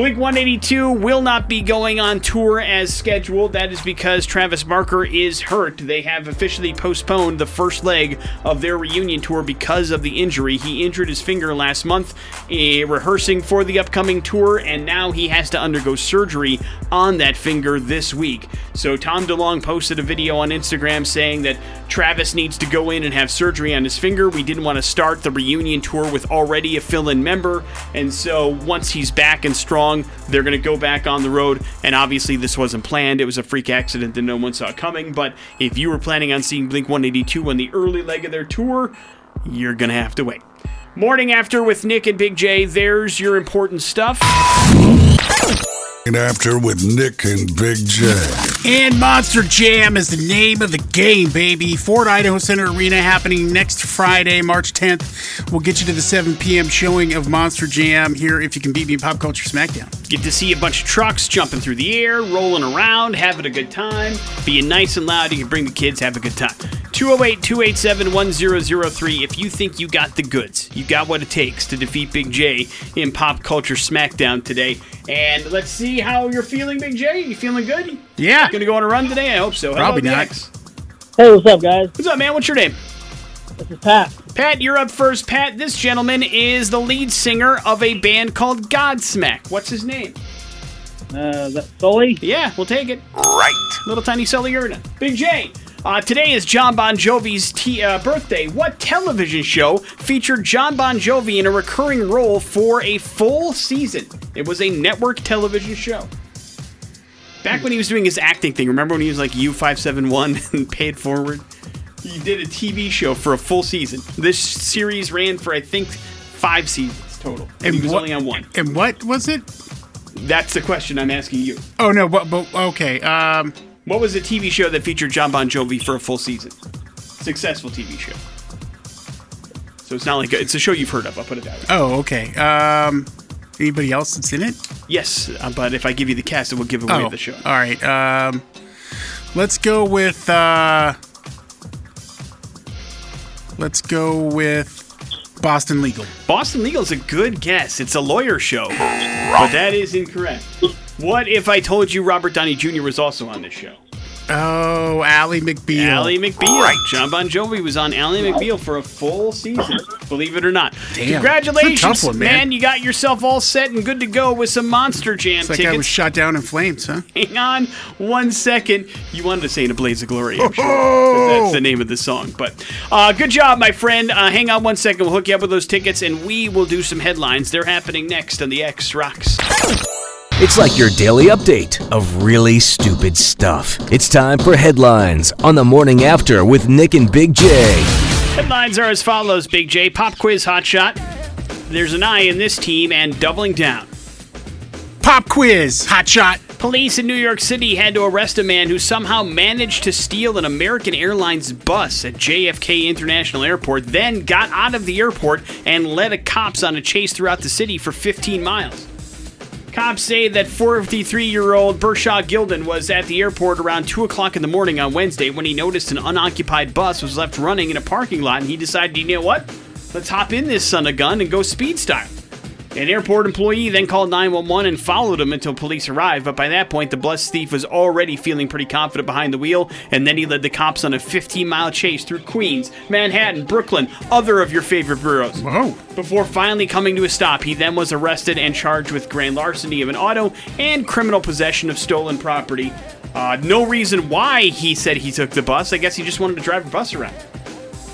Blink 182 will not be going on tour as scheduled. That is because Travis Barker is hurt. They have officially postponed the first leg of their reunion tour because of the injury. He injured his finger last month, eh, rehearsing for the upcoming tour, and now he has to undergo surgery on that finger this week. So Tom DeLonge posted a video on Instagram saying that Travis needs to go in and have surgery on his finger. We didn't want to start the reunion tour with already a fill-in member, and so once he's back and strong, they're going to go back on the road. And obviously, this wasn't planned; it was a freak accident that no one saw coming. But if you were planning on seeing Blink 182 on the early leg of their tour, you're going to have to wait. Morning after with Nick and Big J. There's your important stuff. And after with Nick and Big J. And Monster Jam is the name of the game, baby. Ford Idaho Center Arena happening next Friday, March 10th. We'll get you to the 7 p.m. showing of Monster Jam here if you can beat me in Pop Culture Smackdown. Get to see a bunch of trucks jumping through the air, rolling around, having a good time, being nice and loud. You can bring the kids, have a good time. 208 287 1003. If you think you got the goods, you got what it takes to defeat Big J in Pop Culture Smackdown today. And let's see how you're feeling, Big J. You feeling good? Yeah. Gonna go on a run today? I hope so. How Probably about the not. Hey, what's up, guys? What's up, man? What's your name? This is Pat. Pat, you're up first. Pat, this gentleman is the lead singer of a band called Godsmack. What's his name? Uh, is that Sully? Yeah, we'll take it. Right. Little tiny Sully Erna. Big J. Uh, today is John Bon Jovi's t- uh, birthday. What television show featured John Bon Jovi in a recurring role for a full season? It was a network television show. Back when he was doing his acting thing, remember when he was like U571 and paid forward? He did a TV show for a full season. This series ran for, I think, five seasons total. And he was what, only on one. And what was it? That's the question I'm asking you. Oh no, but, but okay. Um, What was a TV show that featured John Bon Jovi for a full season? Successful TV show. So it's not like it's a show you've heard of. I'll put it that way. oh, okay. Um, anybody else that's in it? Yes, uh, but if I give you the cast, it will give away Oh, the show. all right. Um, let's go with. Uh, let's go with Boston Legal. Boston Legal is a good guess. It's a lawyer show, but that is incorrect. What if I told you Robert Downey Jr. was also on this show? Oh, Ally McBeal. Ally McBeal. Right. John Bon Jovi was on Ally McBeal for a full season, believe it or not. Damn. Congratulations, That's a tough one, man. You got yourself all set and good to go with some Monster Jam It's like I was shot down in flames, huh? Hang on one second. You wanted to say in a blaze of glory, I'm sure. Oh! That's the name of the song. But uh, good job, my friend. Uh, hang on one second. We'll hook you up with those tickets, and we will do some headlines. They're happening next on the X Rocks. It's like your daily update of really stupid stuff. It's time for headlines on the morning after with Nick and Big J. Headlines are as follows Big J, pop quiz hot shot. There's an eye in this team and doubling down. Pop quiz, hot shot. Police in New York City had to arrest a man who somehow managed to steal an American Airlines bus at JFK International Airport, then got out of the airport and led a cops on a chase throughout the city for 15 miles. Cops say that 43 year old Bershaw Gilden was at the airport around 2 o'clock in the morning on Wednesday when he noticed an unoccupied bus was left running in a parking lot and he decided, you know what? Let's hop in this son of gun and go speed style. An airport employee then called 911 and followed him until police arrived, but by that point, the bus thief was already feeling pretty confident behind the wheel, and then he led the cops on a 15 mile chase through Queens, Manhattan, Brooklyn, other of your favorite boroughs. Whoa. Before finally coming to a stop, he then was arrested and charged with grand larceny of an auto and criminal possession of stolen property. Uh, no reason why he said he took the bus. I guess he just wanted to drive a bus around.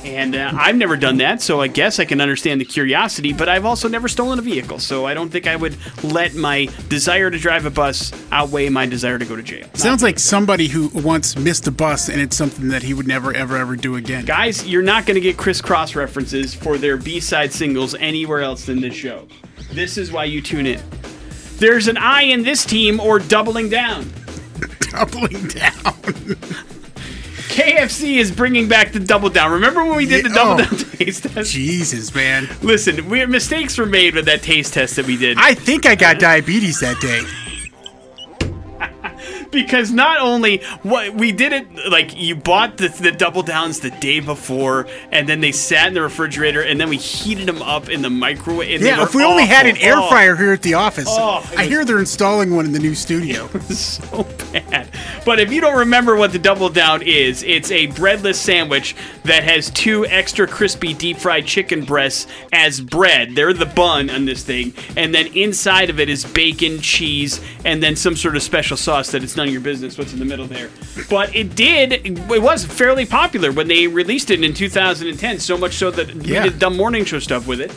And uh, I've never done that, so I guess I can understand the curiosity, but I've also never stolen a vehicle, so I don't think I would let my desire to drive a bus outweigh my desire to go to jail. Sounds like somebody who once missed a bus and it's something that he would never, ever, ever do again. Guys, you're not going to get crisscross references for their B side singles anywhere else than this show. This is why you tune in. There's an I in this team or doubling down. Doubling down. KFC is bringing back the double down. Remember when we did the double oh. down taste test? Jesus, man. Listen, we, mistakes were made with that taste test that we did. I think I got diabetes that day. Because not only what we did it like you bought the, the double downs the day before and then they sat in the refrigerator and then we heated them up in the microwave and Yeah, if we only had an air Oh, fryer here at the office. Oh, I was- hear they're installing one in the new studio. so bad. But if you don't remember what the double down is, it's a breadless sandwich that has two extra crispy deep fried chicken breasts as bread. They're the bun on this thing. And then inside of it is bacon, cheese, and then some sort of special sauce that it's none of your business what's in the middle there. But it did, it was fairly popular when they released it in 2010, so much so that Yeah. we did dumb morning show stuff with it.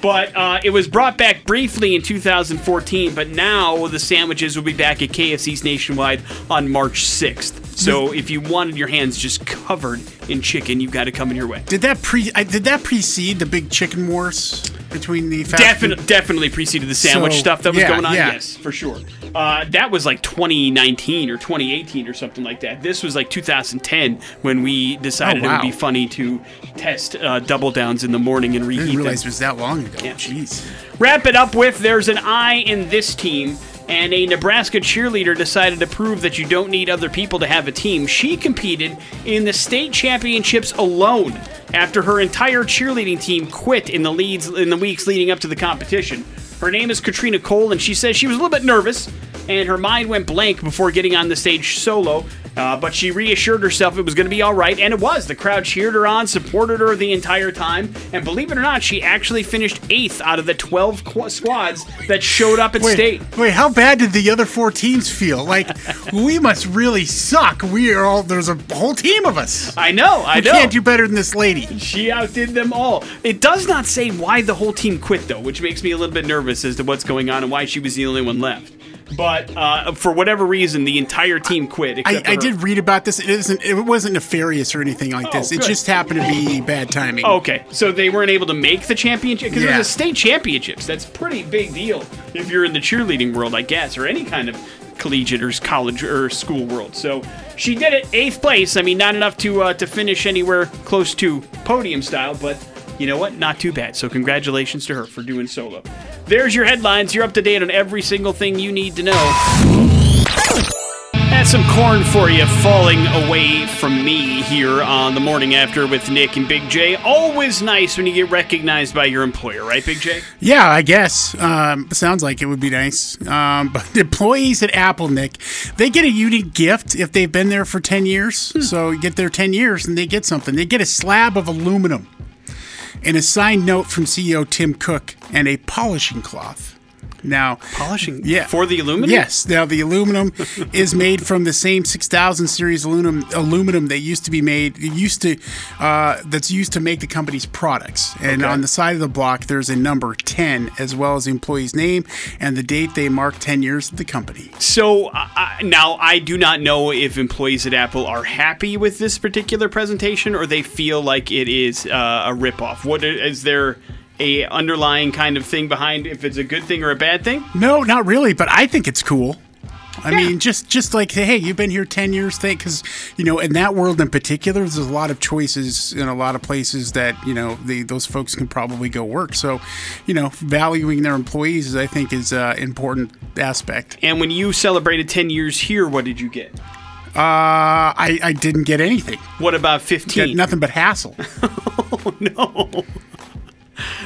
But uh, it was brought back briefly in 2014, but now the sandwiches will be back at KFC's nationwide on March 6th. So if you wanted your hands just covered in chicken, you've got to come in your way. Did that pre? I- Did that precede the big chicken wars between the Definitely, definitely preceded the sandwich So, stuff that was yeah, going on. yeah. Yes, for sure. Uh, that was like 2019 or 2018 or something like that. This was like 2010 when we decided Oh, it would be funny to test uh, double downs in the morning and I reheat didn't them. it was that long ago. Yeah. Jeez. Wrap it up with there's an I in this team, and a Nebraska cheerleader decided to prove that you don't need other people to have a team. She competed in the state championships alone after her entire cheerleading team quit in the leads in the weeks leading up to the competition. Her name is Katrina Cole, and she says she was a little bit nervous and her mind went blank before getting on the stage solo. Uh, but she reassured herself it was going to be all right, and it was. The crowd cheered her on, supported her the entire time, and believe it or not, she actually finished eighth out of the 12 qu- squads that showed up at Wait, state. wait, how bad did the other four teams feel? Like, we must really suck. We are all, there's a whole team of us. I know, I We know. can't do better than this lady. She outdid them all. It does not say why the whole team quit, though, which makes me a little bit nervous as to what's going on and why she was the only one left. But uh, for whatever reason, the entire team quit. I, I did read about this. It isn't. It wasn't nefarious or anything like Oh, this. It good. just happened to be bad timing. Okay, so they weren't able to make the championship because Yeah. was a state championships. That's pretty big deal if you're in the cheerleading world, I guess, or any kind of collegiate or college or school world. So she did it, eighth place. I mean, not enough to uh, to finish anywhere close to podium style, but you know what? Not too bad. So congratulations to her for doing solo. There's your headlines. You're up to date on every single thing you need to know. That's some corn for you falling away from me here on the morning after with Nick and Big J. Always nice when you get recognized by your employer, right, Big J? Yeah, I guess. Um, sounds like it would be nice. Um, but employees at Apple, Nick, they get a unique gift if they've been there for 10 years. So you get there 10 years and they get something. They get a slab of aluminum and a signed note from CEO Tim Cook and a polishing cloth. Now, Polishing Yeah. for the aluminum? Yes. Now the aluminum is made from the same 6000 series aluminum aluminum that used to be made used to uh, that's used to make the company's products. And Okay. on the side of the block there's a number 10 as well as the employee's name and the date they mark 10 years of the company. So uh, now I do not know if employees at Apple are happy with this particular presentation or they feel like it is uh, a ripoff. What is there a underlying kind of thing behind if it's a good thing or a bad thing? No, not really, but I think it's cool. I Yeah. mean, just just like hey, you've been here ten years, thing because you know in that world in particular, there's a lot of choices in a lot of places that you know the, those folks can probably go work. So, you know, valuing their employees, I think, is an important aspect. And when you celebrated 10 years here, what did you get? Uh, I I didn't get anything, What about 15? nothing but hassle. no.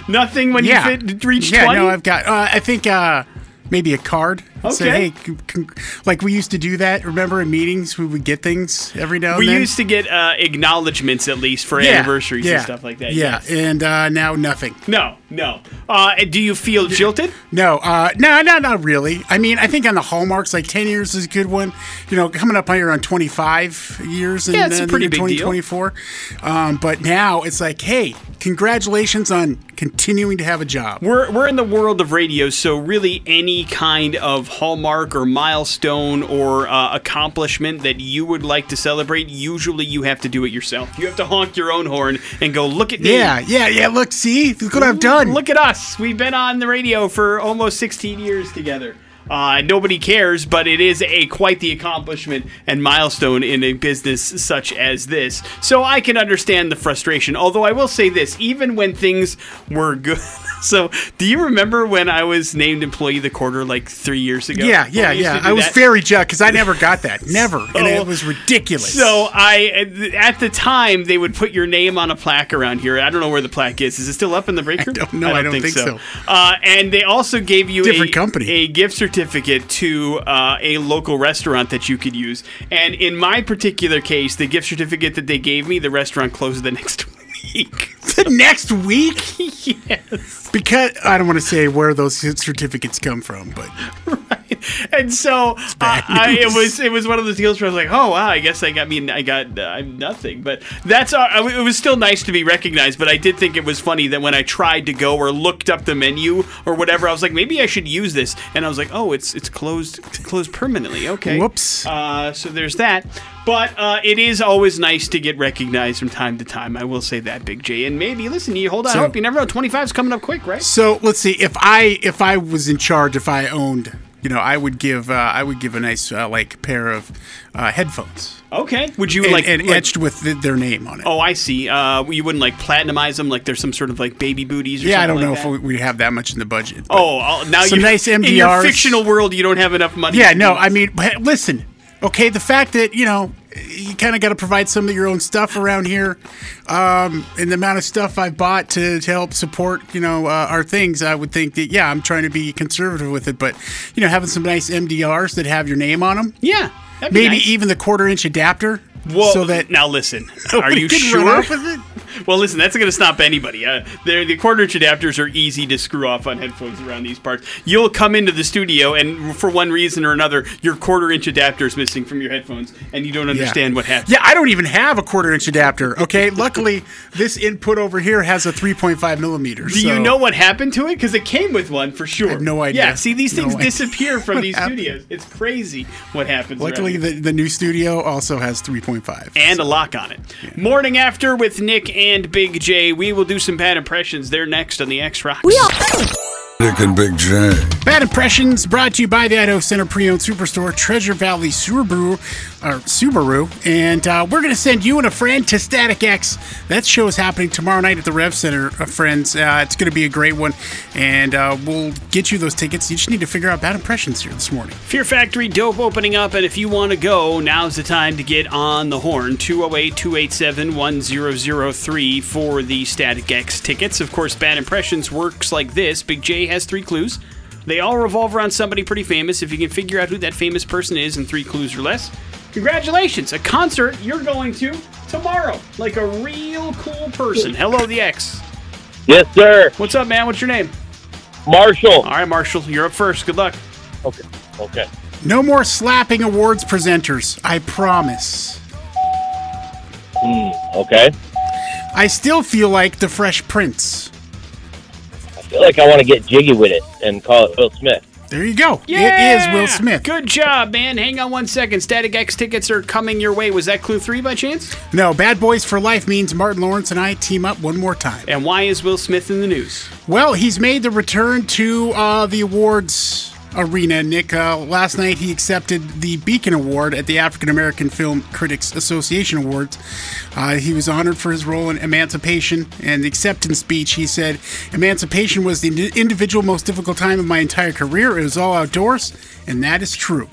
Nothing when yeah, you fit, reach yeah. 20? No, I've got. Uh, I think uh, maybe a card. Say, Okay. hey, c- c- like we used to do that. Remember in meetings, we would get things every now and we then. used to get uh, acknowledgments at least for anniversaries and stuff like that. Yeah, yes. and uh, now nothing. No, no. Uh, do you feel jilted? No, uh, no, no, not really. I mean, I think on the hallmarks, like ten years is a good one. You know, coming up here on twenty five years, and Yeah, it's a pretty big deal. twenty twenty four. Um, but now it's like, hey, congratulations on continuing to have a job. We're, we're in the world of radio, so really any kind of hallmark or milestone or uh, accomplishment that you would like to celebrate, usually you have to do it yourself. You have to honk your own horn and go, look at me. Yeah, yeah, yeah. Look, see, look what I've done. Look at us. We've been on the radio for almost 16 years together. Uh, nobody cares, but it is a quite the accomplishment and milestone in a business such as this. So I can understand the frustration. Although I will say this, even when things were good. So, do you remember when I was named employee of the quarter like three years ago? yeah, yeah, yeah. I was that? very jealous because I never got that, never, and it was ridiculous. So I, at the time, they would put your name on a plaque around here. I don't know where the plaque is. Is it still up in the break room? don't know. I don't think so. Uh, and they also gave you Different a, company. a gift certificate to uh, a local restaurant that you could use. And in my particular case, the gift certificate that they gave me, the restaurant closed the next week. the next week, yes. because I don't want to say where those certificates come from, but and so uh, I, it was it was one of those deals where I was like, oh wow, I guess I got I mean I got uh, I'm nothing, but that's uh, it was still nice to be recognized. But I did think it was funny that when I tried to go or looked up the menu or whatever, I was like, maybe I should use this, and I was like, oh, it's it's closed closed permanently. Okay, Whoops. Uh, so there's that. But uh, it is always nice to get recognized from time to time. I will say that, Big J. And maybe listen, you hold on, So- hope you never know. 25 is coming up quick, right? So let's see. If I if I was in charge, if I owned, you know, I would give uh, I would give a nice uh, like pair of uh, headphones Okay. Would you and, like and like- etched with th- their name on it. Oh, I see. Uh, you wouldn't like platinumize them, like there's some sort of like baby booties. Or something. yeah, I don't know like if we, we have that much in the budget. Oh, I'll- now Some you nice in your fictional world. You don't have enough money. yeah, no. I mean, listen. Okay, the fact that you know you kind of got to provide some of your own stuff around here, um, and the amount of stuff I've bought to, to help support you know uh, our things, I would think that yeah, I'm trying to be conservative with it, but you know having some nice MDRs that have your name on them. yeah, maybe nice. even the quarter inch adapter Whoa, so that now listen. Are you sure? run off with it. Well, listen, that's going to stop anybody. Uh, the quarter inch adapters are easy to screw off on headphones around these parts. You'll come into the studio, and for one reason or another, your quarter inch adapter is missing from your headphones, and you don't understand what happened. Yeah, I don't even have a quarter inch adapter. Okay, luckily this input over here has a 3.5 millimeters. Do you know what happened to it? Because it came with one for sure. I have no idea. Yeah, see, these things idea disappear from these happened. studios. It's crazy what happens. Luckily, the, the new studio also has 3.5. and a lock on it. Morning after with Nick and Big J. We will do some bad impressions. They're next on the X Rocks. Nick and Big J. Bad Impressions brought to you by the Idaho Center Pre-Owned Superstore, Treasure Valley Subaru, or Subaru, and uh, we're going to send you and a friend to Static X. That show is happening tomorrow night at the Rev Center, uh, friends. Uh, it's going to be a great one, and uh, we'll get you those tickets. You just need to figure out Bad Impressions here this morning. Fear Factory Dope opening up, and if you want to go, now's the time to get on the horn. 208 287 1003 for the Static X tickets. Of course, Bad Impressions works like this Big J has three clues. They all revolve around somebody pretty famous. If you can figure out who that famous person is in three clues or less, congratulations! A concert you're going to tomorrow. Like a real cool person. Hello, the X. Yes, sir. What's up, man? What's your name? Marshall. All right, Marshall, you're up first. Good luck. Okay. Okay. No more slapping awards presenters, I promise. Hmm, okay. I still feel like the Fresh Prince. I feel like I want to get jiggy with it and call it Will Smith. There you go. Yeah! It is Will Smith. Good job, man. Hang on one second. Static X tickets are coming your way. Was that clue three by chance? No, Bad Boys for Life means Martin Lawrence and I team up one more time. And why is Will Smith in the news? Well, he's made the return to uh, the awards arena, Nick. Uh, last night he accepted the Beacon Award at the African American Film Critics Association Awards. Uh, he was honored for his role in Emancipation and the acceptance speech. He said, Emancipation was the individual most difficult time of my entire career. It was all outdoors, and that is true.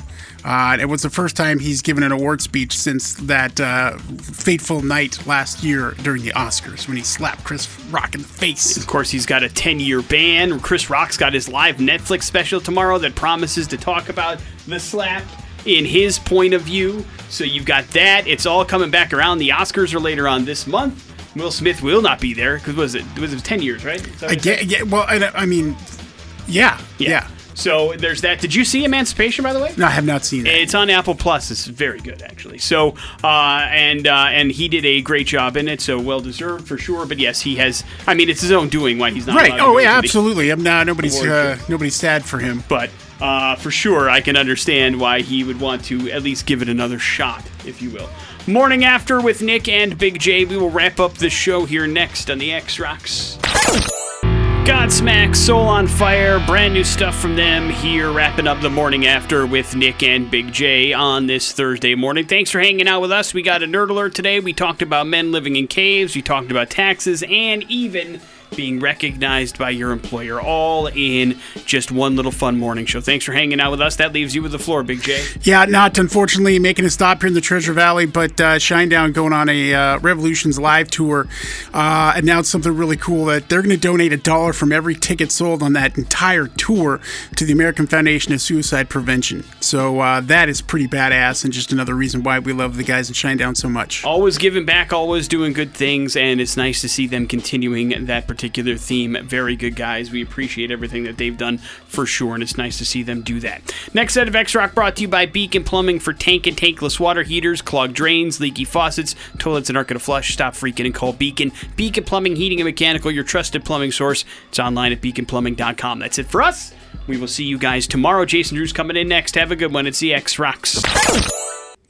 Uh, it was the first time he's given an award speech since that uh, fateful night last year during the Oscars when he slapped Chris Rock in the face. Of course, he's got a 10 year ban. Chris Rock's got his live Netflix special tomorrow that promises to talk about the slap in his point of view. So you've got that. It's all coming back around. The Oscars are later on this month. Will Smith will not be there because was it was it 10 years, right? Is that what I get, yeah, well, I, I mean, yeah, yeah, So there's that. Did you see Emancipation, by the way? No, I have not seen it. It's on Apple Plus. It's very good, actually. So, uh, and uh, and he did a great job in it. So well deserved for sure. But yes, he has. I mean, it's his own doing why he's not right. Oh yeah, absolutely. I'm not. Nobody's. Uh, nobody's sad for him. But uh, for sure, I can understand why he would want to at least give it another shot, if you will. Morning after with Nick and Big J. We will wrap up the show here next on the X Rocks. Godsmack, Soul on Fire, brand new stuff from them here, wrapping up the morning after with Nick and Big J on this Thursday morning. Thanks for hanging out with us. We got a nerd alert today. We talked about men living in caves, we talked about taxes, and even being recognized by your employer, all in just one little fun morning show. Thanks for hanging out with us. That leaves you with the floor, Big J. Yeah, not unfortunately making a stop here in the Treasure Valley, but uh, Shinedown going on a uh, Revolutions live tour uh, announced something really cool that they're going to donate a dollar from every ticket sold on that entire tour to the American Foundation of Suicide Prevention. So uh, that is pretty badass, and just another reason why we love the guys in Shinedown so much. Always giving back, always doing good things, and it's nice to see them continuing that particular theme. Very good guys. We appreciate everything that they've done for sure, and it's nice to see them do that. Next set of X Rock brought to you by Beacon Plumbing for tank and tankless water heaters, clogged drains, leaky faucets, toilets that aren't going to flush. Stop freaking and call Beacon. Beacon Plumbing, Heating and Mechanical, your trusted plumbing source. It's online at beaconplumbing.com. That's it for us. We will see you guys tomorrow. Jason Drew's coming in next. Have a good one. It's the X Rocks.